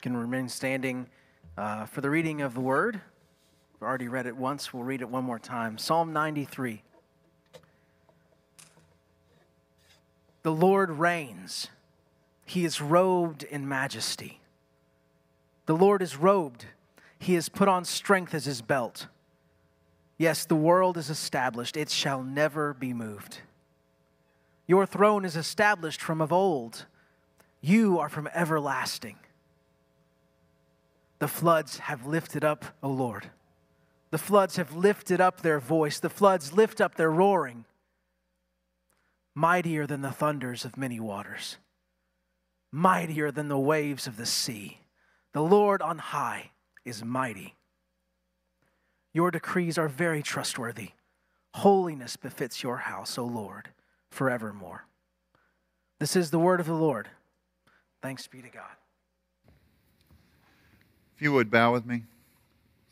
can remain standing uh, for the reading of the word. We've already read it once, we'll read it one more time. Psalm 93. The Lord reigns, he is robed in majesty. The Lord is robed, he has put on strength as his belt. Yes, the world is established, it shall never be moved. Your throne is established from of old, you are from everlasting. The floods have lifted up, O Lord. The floods have lifted up their voice. The floods lift up their roaring, mightier than the thunders of many waters, mightier than the waves of the sea. The Lord on high is mighty. Your decrees are very trustworthy. Holiness befits your house, O Lord, forevermore. This is the word of the Lord. Thanks be to God. If you would bow with me.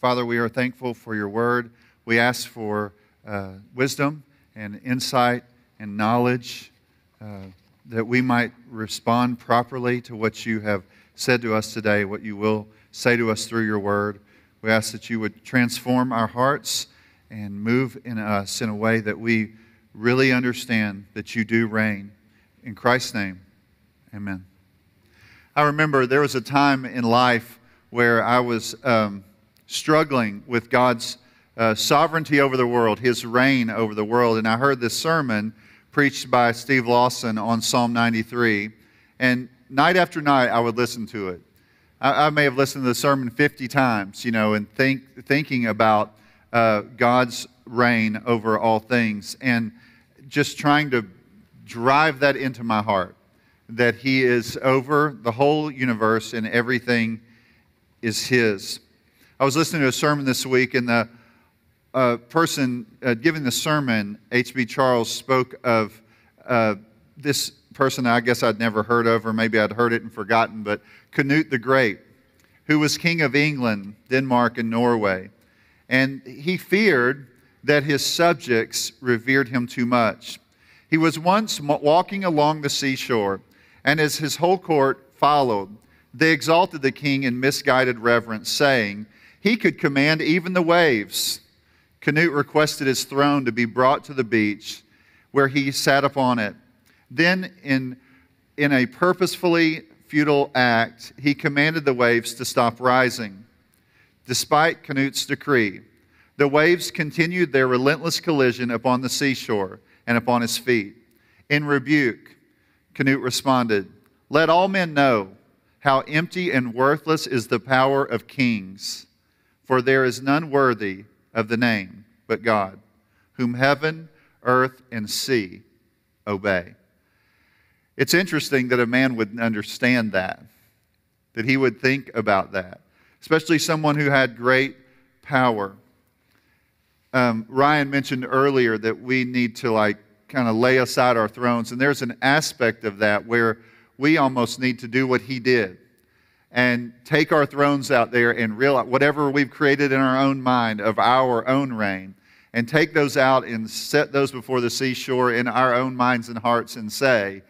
Father, we are thankful for your word. We ask for uh, wisdom and insight and knowledge uh, that we might respond properly to what you have said to us today, what you will say to us through your word. We ask that you would transform our hearts and move in us in a way that we really understand that you do reign. In Christ's name, amen. I remember there was a time in life where I was um, struggling with God's uh, sovereignty over the world, His reign over the world. And I heard this sermon preached by Steve Lawson on Psalm 93. And night after night, I would listen to it. I, I may have listened to the sermon 50 times, you know, and think, thinking about uh, God's reign over all things and just trying to drive that into my heart that He is over the whole universe and everything is His. I was listening to a sermon this week, and the uh, person uh, giving the sermon, H.B. Charles, spoke of uh, this person I guess I'd never heard of, or maybe I'd heard it and forgotten, but Canute the Great, who was king of England, Denmark, and Norway. And he feared that his subjects revered him too much. He was once walking along the seashore, and as his whole court followed, they exalted the king in misguided reverence, saying, He could command even the waves. Canute requested his throne to be brought to the beach, where he sat upon it. Then, in, in a purposefully futile act, he commanded the waves to stop rising. Despite Canute's decree, the waves continued their relentless collision upon the seashore and upon his feet. In rebuke, Canute responded, Let all men know how empty and worthless is the power of kings, for there is none worthy of the name but God, whom heaven, earth, and sea obey. It's interesting that a man would understand that, that he would think about that, especially someone who had great power. Um, Ryan mentioned earlier that we need to like kind of lay aside our thrones, and there's an aspect of that where we almost need to do what he did and take our thrones out there and realize whatever we've created in our own mind of our own reign and take those out and set those before the seashore in our own minds and hearts and say,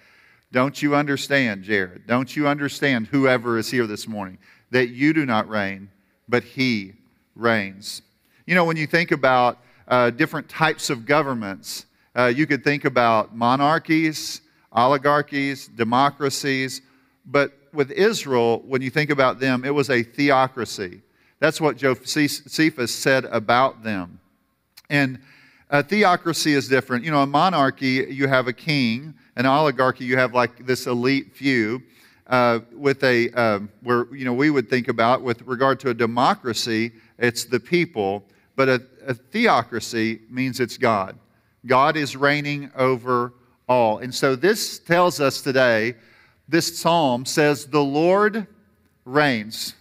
Don't you understand, Jared? Don't you understand, whoever is here this morning, that you do not reign, but he reigns? You know, when you think about uh, different types of governments, uh, you could think about monarchies, oligarchies, democracies, but with Israel, when you think about them, it was a theocracy. That's what Josephus said about them. And a theocracy is different. You know, a monarchy, you have a king. An oligarchy, you have like this elite few. Uh, with a, uh, where, you know, we would think about with regard to a democracy, it's the people. But a, a theocracy means it's God. God is reigning over all. And so this tells us today this psalm says, The Lord reigns.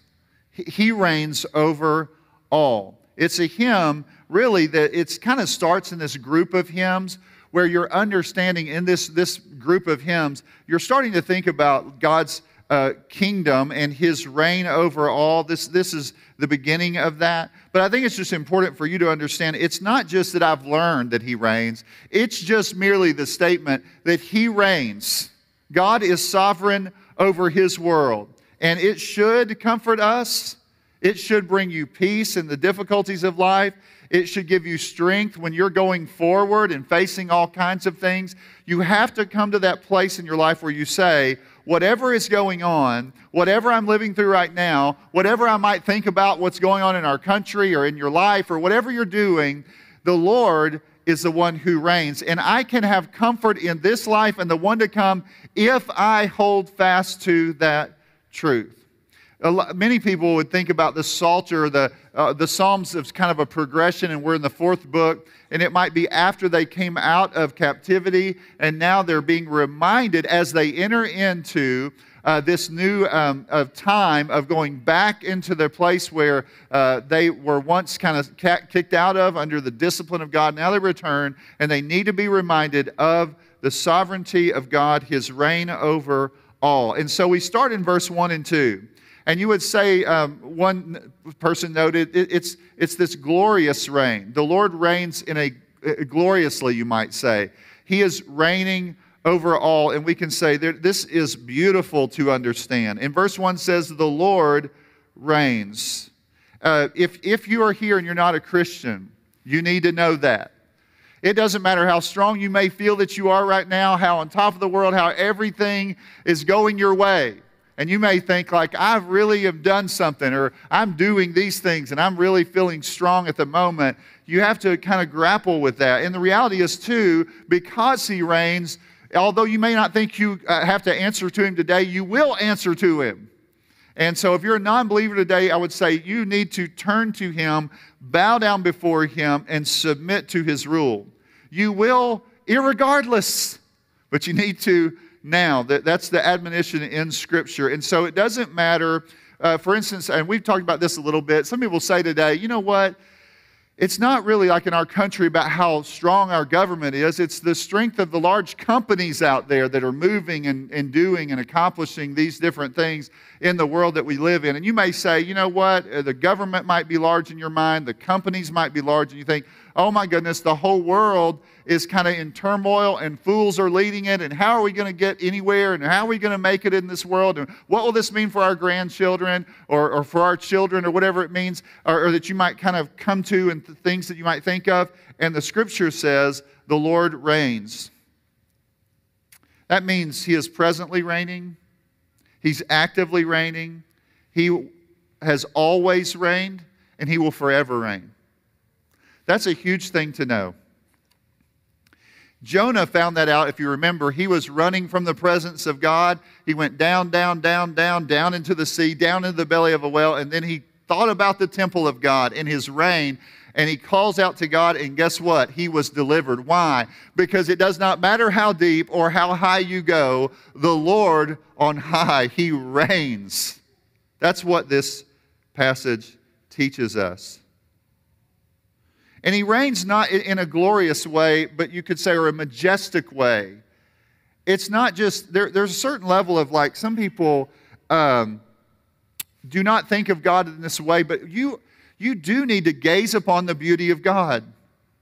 He reigns over all. It's a hymn, really, that it kind of starts in this group of hymns where you're understanding in this, this group of hymns, you're starting to think about God's uh, kingdom and his reign over all. This, this is the beginning of that. But I think it's just important for you to understand it's not just that I've learned that he reigns, it's just merely the statement that he reigns. God is sovereign over his world. And it should comfort us. It should bring you peace in the difficulties of life. It should give you strength when you're going forward and facing all kinds of things. You have to come to that place in your life where you say, whatever is going on, whatever I'm living through right now, whatever I might think about what's going on in our country or in your life or whatever you're doing, the Lord is the one who reigns. And I can have comfort in this life and the one to come if I hold fast to that truth. Lot, many people would think about the Psalter, the, uh, the Psalms as kind of a progression, and we're in the fourth book, and it might be after they came out of captivity, and now they're being reminded as they enter into uh, this new um, of time of going back into the place where uh, they were once kind of kicked out of under the discipline of God. Now they return, and they need to be reminded of the sovereignty of God, His reign over all. And so we start in verse 1 and 2. And you would say, um, one person noted, it, it's, it's this glorious reign. The Lord reigns in a gloriously, you might say. He is reigning over all. And we can say that this is beautiful to understand. In verse 1 says, The Lord reigns. Uh, if, if you are here and you're not a Christian, you need to know that. It doesn't matter how strong you may feel that you are right now, how on top of the world, how everything is going your way. And you may think, like, I really have done something, or I'm doing these things, and I'm really feeling strong at the moment. You have to kind of grapple with that. And the reality is, too, because He reigns, although you may not think you uh, have to answer to him today, you will answer to him. And so, if you're a non believer today, I would say you need to turn to him, bow down before him, and submit to his rule. You will, irregardless, but you need to now. That, that's the admonition in Scripture. And so, it doesn't matter. Uh, for instance, and we've talked about this a little bit, some people say today, you know what? it's not really like in our country about how strong our government is. It's the strength of the large companies out there that are moving and, and doing and accomplishing these different things in the world that we live in. And you may say, you know what? Uh, the government might be large in your mind, the companies might be large, and you think, oh my goodness, the whole world is kind of in turmoil and fools are leading it. And how are we going to get anywhere? And how are we going to make it in this world? And what will this mean for our grandchildren or, or for our children or whatever it means, or, or that you might kind of come to and th- things that you might think of? And the scripture says, the Lord reigns. That means he is presently reigning, he's actively reigning, he has always reigned, and he will forever reign. That's a huge thing to know. Jonah found that out. If you remember, he was running from the presence of God. He went down, down, down, down, down into the sea, down into the belly of a whale, and then he thought about the temple of God and his reign. And he calls out to God, and guess what? He was delivered. Why? Because it does not matter how deep or how high you go, the Lord on high, he reigns. That's what this passage teaches us. And he reigns not in a glorious way, but you could say, or a majestic way. It's not just, there, there's a certain level of like, some people um, do not think of God in this way, but you, you do need to gaze upon the beauty of God,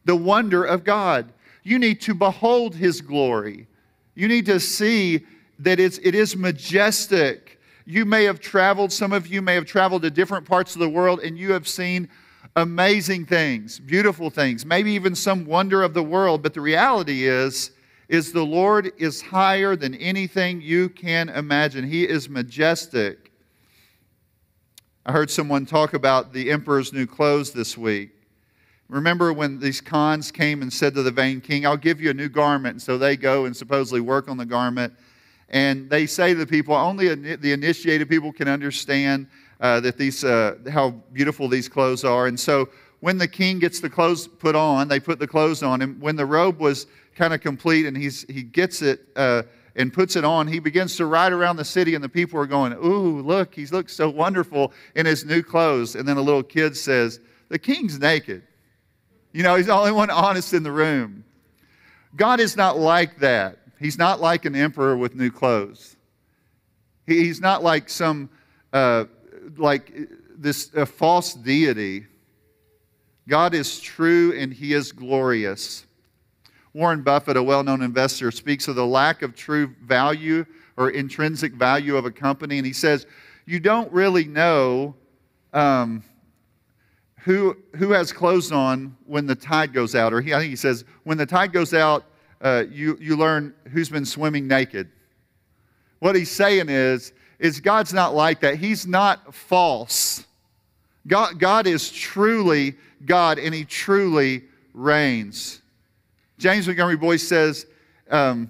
the wonder of God. You need to behold his glory. You need to see that it's, it is majestic. You may have traveled, some of you may have traveled to different parts of the world, and you have seen amazing things, beautiful things, maybe even some wonder of the world, but the reality is is the Lord is higher than anything you can imagine. He is majestic. I heard someone talk about the emperor's new clothes this week. Remember when these cons came and said to the vain king, I'll give you a new garment. And so they go and supposedly work on the garment. And they say to the people, only the initiated people can understand uh, that these, uh, how beautiful these clothes are. And so when the king gets the clothes put on, they put the clothes on him. When the robe was kind of complete and he's, he gets it uh, and puts it on, he begins to ride around the city, and the people are going, Ooh, look, he looks so wonderful in his new clothes. And then a little kid says, The king's naked. You know, he's the only one honest in the room. God is not like that. He's not like an emperor with new clothes. He's not like some uh, like this a false deity. God is true and he is glorious. Warren Buffett, a well known investor, speaks of the lack of true value or intrinsic value of a company, and he says, you don't really know um, who, who has clothes on when the tide goes out. Or he, I think he says, when the tide goes out, uh, you, you learn who's been swimming naked. What he's saying is, is God's not like that. He's not false. God, God is truly God, and He truly reigns. James Montgomery Boice says, um,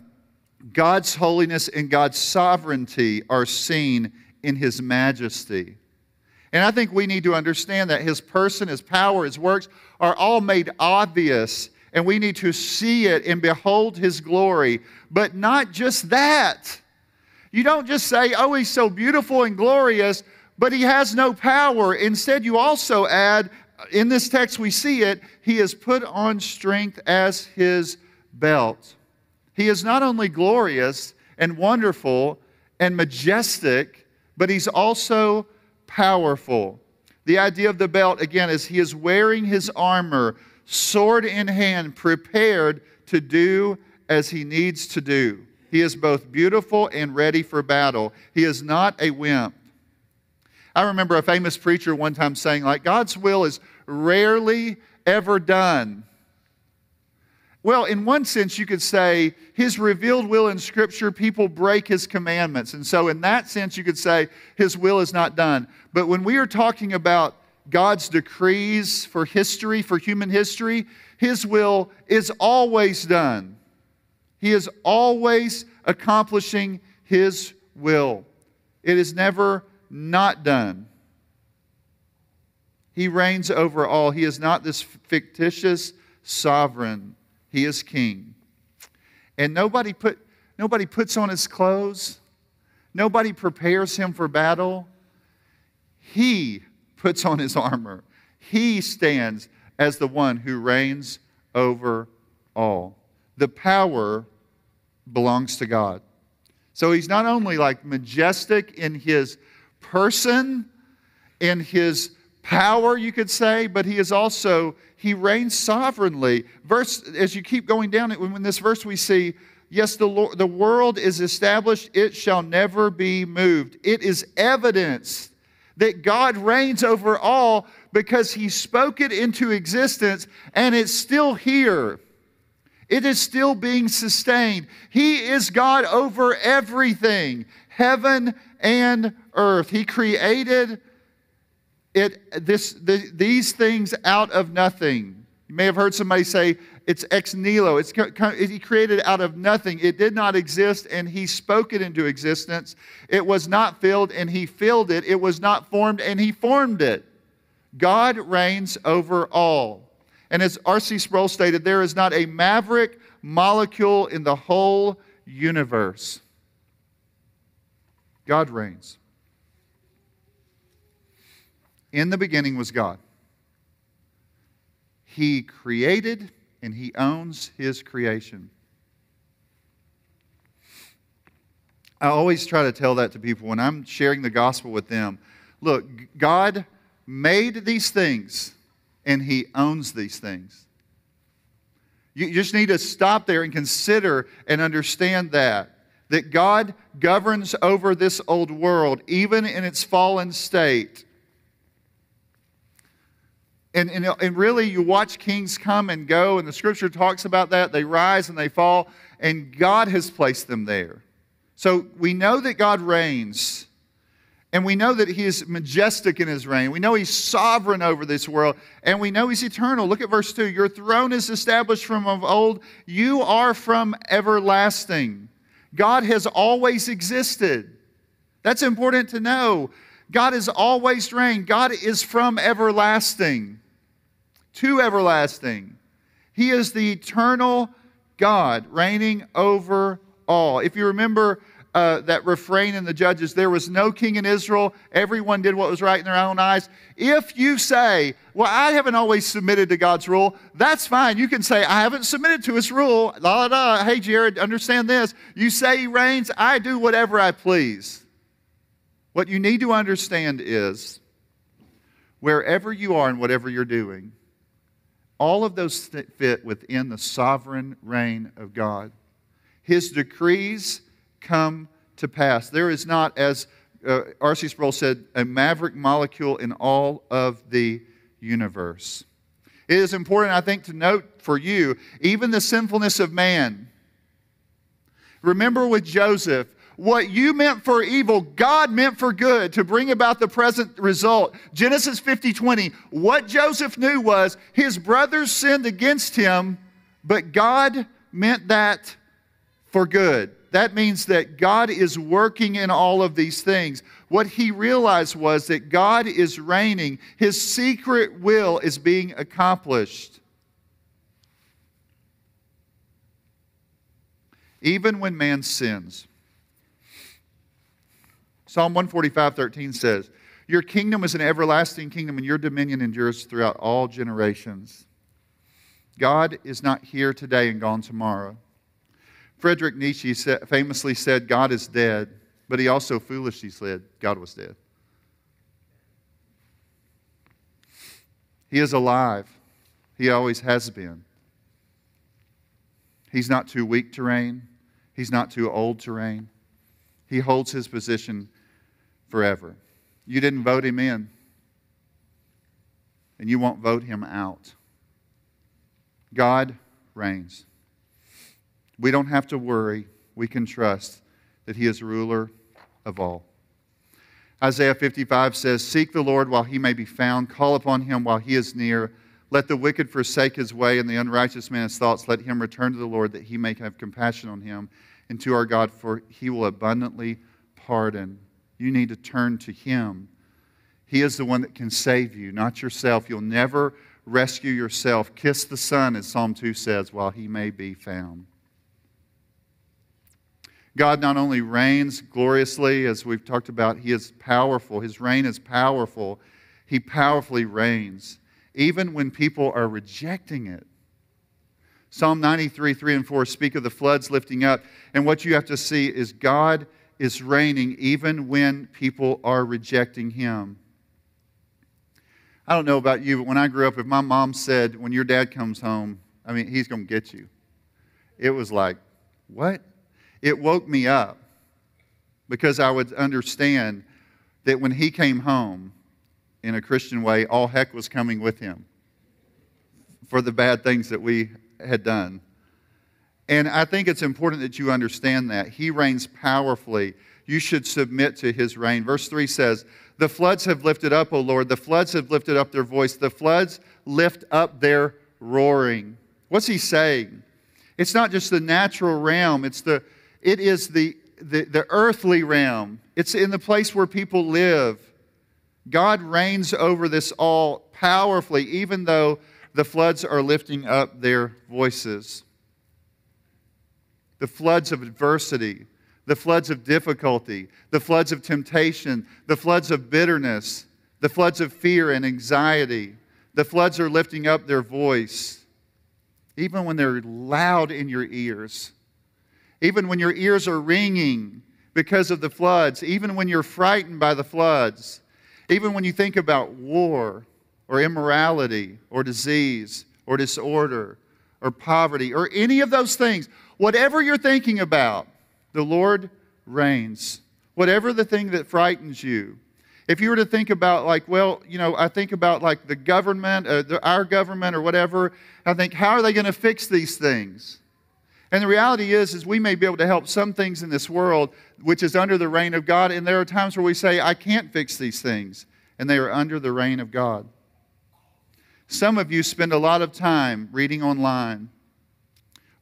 God's holiness and God's sovereignty are seen in His majesty. And I think we need to understand that His person, His power, His works are all made obvious, and we need to see it and behold His glory. But not just that. You don't just say, oh, He's so beautiful and glorious, but He has no power. Instead, you also add, uh, in this text we see it, He has put on strength as His belt. He is not only glorious and wonderful and majestic, but He's also powerful. The idea of the belt, again, is he is wearing his armor, sword in hand, prepared to do as he needs to do. He is both beautiful and ready for battle. He is not a wimp. I remember a famous preacher one time saying, like, God's will is rarely ever done. Well, in one sense, you could say his revealed will in Scripture, people break his commandments. And so, in that sense, you could say his will is not done. But when we are talking about God's decrees for history, for human history, his will is always done. He is always accomplishing his will, it is never not done. He reigns over all. He is not this fictitious sovereign he is king. And nobody, put, nobody puts on his clothes, nobody prepares him for battle. He puts on his armor. He stands as the one who reigns over all. The power belongs to God. So he's not only like majestic in his person, in his power, you could say, but he is also, he reigns sovereignly. Verse, as you keep going down, in this verse we see, yes, the, Lord, the world is established, it shall never be moved. It is evidence that God reigns over all because he spoke it into existence and it's still here. It is still being sustained. He is God over everything, heaven and earth. He created it, this, the, these things out of nothing. You may have heard somebody say it's ex nihilo. It's, he created out of nothing. It did not exist, and he spoke it into existence. It was not filled, and he filled it. It was not formed, and he formed it. God reigns over all. And as R.C. Sproul stated, there is not a maverick molecule in the whole universe. God reigns. In the beginning was God. He created and He owns His creation. I always try to tell that to people when I'm sharing the gospel with them. Look, God made these things and He owns these things. You just need to stop there and consider and understand that. That God governs over this old world, even in its fallen state. And, and, and really, you watch kings come and go, and the scripture talks about that. They rise and they fall, and God has placed them there. So we know that God reigns, and we know that He is majestic in His reign. We know He's sovereign over this world, and we know He's eternal. Look at verse 2 Your throne is established from of old, you are from everlasting. God has always existed. That's important to know. God has always reigned, God is from everlasting to everlasting. He is the eternal God, reigning over all. If you remember uh, that refrain in the Judges, there was no king in Israel. Everyone did what was right in their own eyes. If you say, Well, I haven't always submitted to God's rule, that's fine. You can say, I haven't submitted to his rule. La, la, la. Hey, Jared, understand this. You say he reigns, I do whatever I please. What you need to understand is wherever you are and whatever you're doing, all of those fit within the sovereign reign of God. His decrees come to pass. There is not, as uh, R.C. Sproul said, a maverick molecule in all of the universe. It is important, I think, to note for you, even the sinfulness of man. Remember with Joseph, what you meant for evil, God meant for good to bring about the present result. Genesis 50 20. What Joseph knew was his brothers sinned against him, but God meant that for good. That means that God is working in all of these things. What he realized was that God is reigning, his secret will is being accomplished. Even when man sins. Psalm 145 13 says, Your kingdom is an everlasting kingdom, and your dominion endures throughout all generations. God is not here today and gone tomorrow. Friedrich Nietzsche famously said, God is dead, but he also foolishly said, God was dead. He is alive. He always has been. He's not too weak to reign. He's not too old to reign. He holds his position forever. You didn't vote him in, and you won't vote him out. God reigns. We don't have to worry. We can trust that He is ruler of all. Isaiah 55 says, Seek the Lord while he may be found, call upon him while he is near. Let the wicked forsake his way, and the unrighteous man his thoughts. Let him return to the Lord, that he may have compassion on him, and to our God, for he will abundantly pardon. You need to turn to him. He is the one that can save you, not yourself. You'll never rescue yourself. Kiss the Son, as Psalm 2 says, while he may be found. God not only reigns gloriously, as we've talked about, He is powerful. His reign is powerful. He powerfully reigns, even when people are rejecting it. Psalm 93, 3 and 4 speak of the floods lifting up. And what you have to see is God is reigning even when people are rejecting Him. I don't know about you, but when I grew up, if my mom said, when your dad comes home, I mean, he's going to get you, it was like, what? It woke me up because I would understand that when he came home in a Christian way, all heck was coming with him for the bad things that we had done. And I think it's important that you understand that. He reigns powerfully. You should submit to his reign. Verse 3 says, The floods have lifted up, O Lord. The floods have lifted up their voice. The floods lift up their roaring. What's he saying? It's not just the natural realm, it's the it is the, the, the earthly realm, it's in the place where people live. God reigns over this all powerfully, even though the floods are lifting up their voices. The floods of adversity, the floods of difficulty, the floods of temptation, the floods of bitterness, the floods of fear and anxiety. The floods are lifting up their voice, even when they're loud in your ears even when your ears are ringing because of the floods, even when you're frightened by the floods, even when you think about war or immorality or disease or disorder or poverty or any of those things, whatever you're thinking about, the Lord reigns. Whatever the thing that frightens you. If you were to think about, like, well, you know, I think about like the government, uh, the, our government or whatever, I think, how are they going to fix these things? And the reality is, is we may be able to help some things in this world which is under the reign of God, and there are times where we say, I can't fix these things, and they are under the reign of God. Some of you spend a lot of time reading online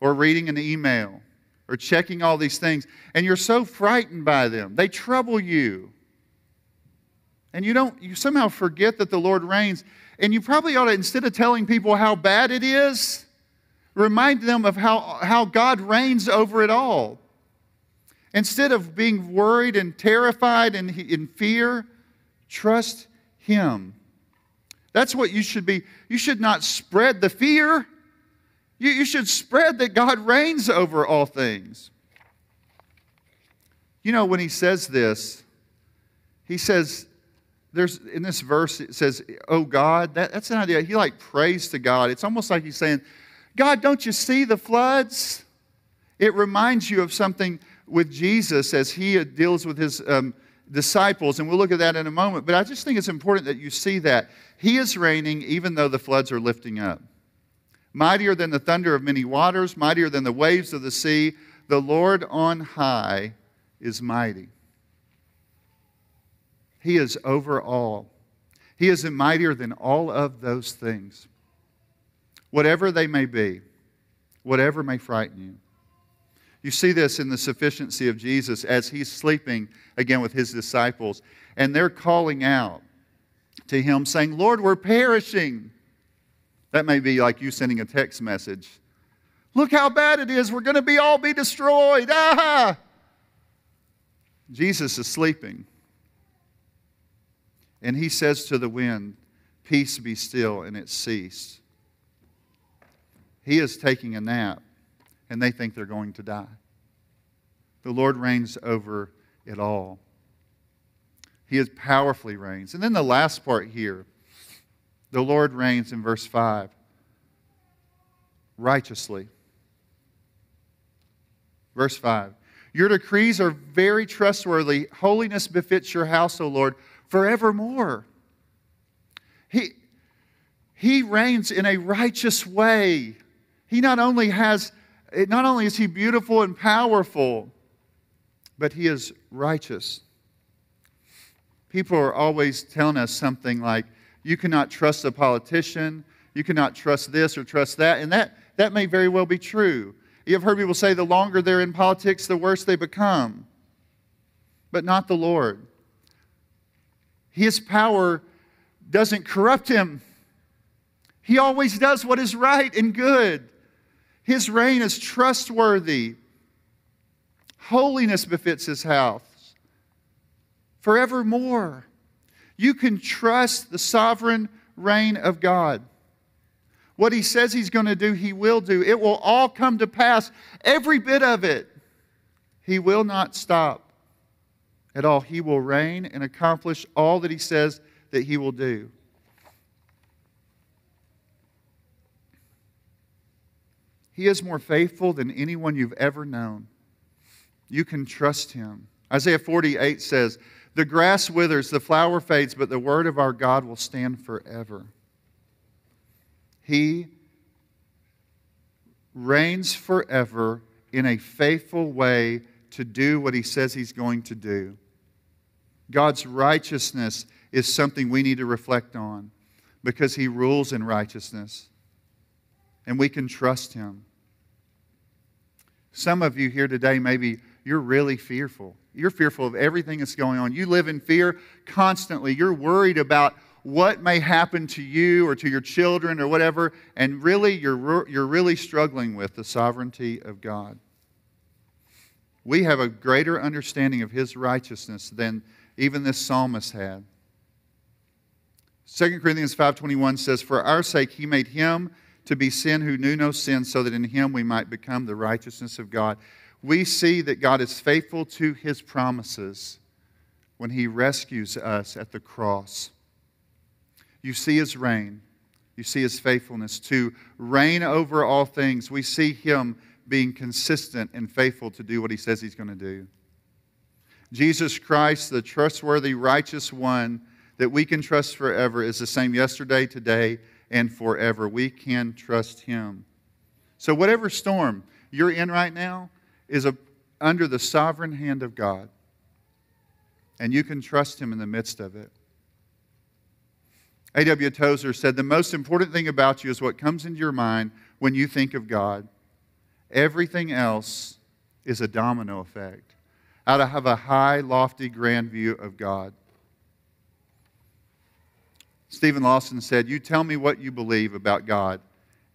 or reading an email or checking all these things, and you're so frightened by them. They trouble you. And you don't you somehow forget that the Lord reigns. And you probably ought to, instead of telling people how bad it is, Remind them of how, how God reigns over it all. Instead of being worried and terrified and in fear, trust Him. That's what you should be. You should not spread the fear. You, you should spread that God reigns over all things. You know, when he says this, he says, there's in this verse, it says, Oh God, that, that's an idea. He like prays to God. It's almost like he's saying, God, don't you see the floods? It reminds you of something with Jesus as he deals with his um, disciples, and we'll look at that in a moment, but I just think it's important that you see that. He is reigning even though the floods are lifting up. Mightier than the thunder of many waters, mightier than the waves of the sea, the Lord on high is mighty. He is over all. He is mightier than all of those things. Whatever they may be, whatever may frighten you. You see this in the sufficiency of Jesus as he's sleeping again with his disciples, and they're calling out to him, saying, Lord, we're perishing. That may be like you sending a text message. Look how bad it is. We're going to be all be destroyed. Ah! Jesus is sleeping. And he says to the wind, Peace be still, and it ceased. He is taking a nap, and they think they're going to die. The Lord reigns over it all. He is powerfully reigns. And then the last part here the Lord reigns in verse 5 righteously. Verse 5 Your decrees are very trustworthy. Holiness befits your house, O Lord, forevermore. He, he reigns in a righteous way. He not only has, not only is he beautiful and powerful, but he is righteous. People are always telling us something like, you cannot trust a politician, you cannot trust this or trust that, and that, that may very well be true. You've heard people say the longer they're in politics, the worse they become. But not the Lord. His power doesn't corrupt him. He always does what is right and good. His reign is trustworthy. Holiness befits his house forevermore. You can trust the sovereign reign of God. What he says he's going to do, he will do. It will all come to pass, every bit of it. He will not stop at all. He will reign and accomplish all that he says that he will do. He is more faithful than anyone you've ever known. You can trust him. Isaiah 48 says, The grass withers, the flower fades, but the word of our God will stand forever. He reigns forever in a faithful way to do what he says he's going to do. God's righteousness is something we need to reflect on because he rules in righteousness and we can trust him. Some of you here today, maybe you're really fearful. You're fearful of everything that's going on. You live in fear constantly. You're worried about what may happen to you or to your children or whatever, and really you're, you're really struggling with the sovereignty of God. We have a greater understanding of His righteousness than even this psalmist had. 2 Corinthians 5:21 says, "For our sake he made him to be sin who knew no sin, so that in him we might become the righteousness of God." We see that God is faithful to his promises when he rescues us at the cross. You see his reign. You see his faithfulness to reign over all things. We see him being consistent and faithful to do what he says he's going to do. Jesus Christ, the trustworthy, righteous one that we can trust forever, is the same yesterday, today, and forever. We can trust him. So, whatever storm you're in right now is a, under the sovereign hand of God, and you can trust him in the midst of it. A.W. Tozer said, The most important thing about you is what comes into your mind when you think of God. Everything else is a domino effect out of a high, lofty, grand view of God. Steven Lawson said, You tell me what you believe about God,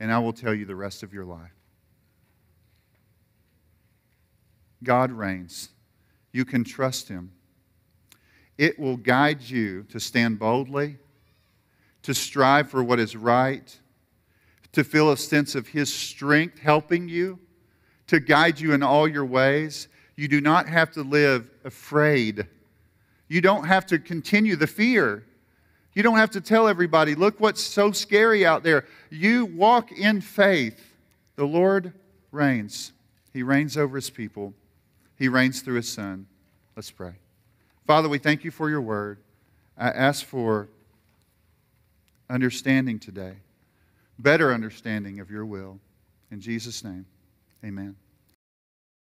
and I will tell you the rest of your life. God reigns. You can trust Him. It will guide you to stand boldly, to strive for what is right, to feel a sense of His strength helping you, to guide you in all your ways. You do not have to live afraid. You don't have to continue the fear. You don't have to tell everybody, look what's so scary out there. You walk in faith. The Lord reigns. He reigns over his people, He reigns through his Son. Let's pray. Father, we thank you for your word. I ask for understanding today, better understanding of your will. In Jesus' name, amen.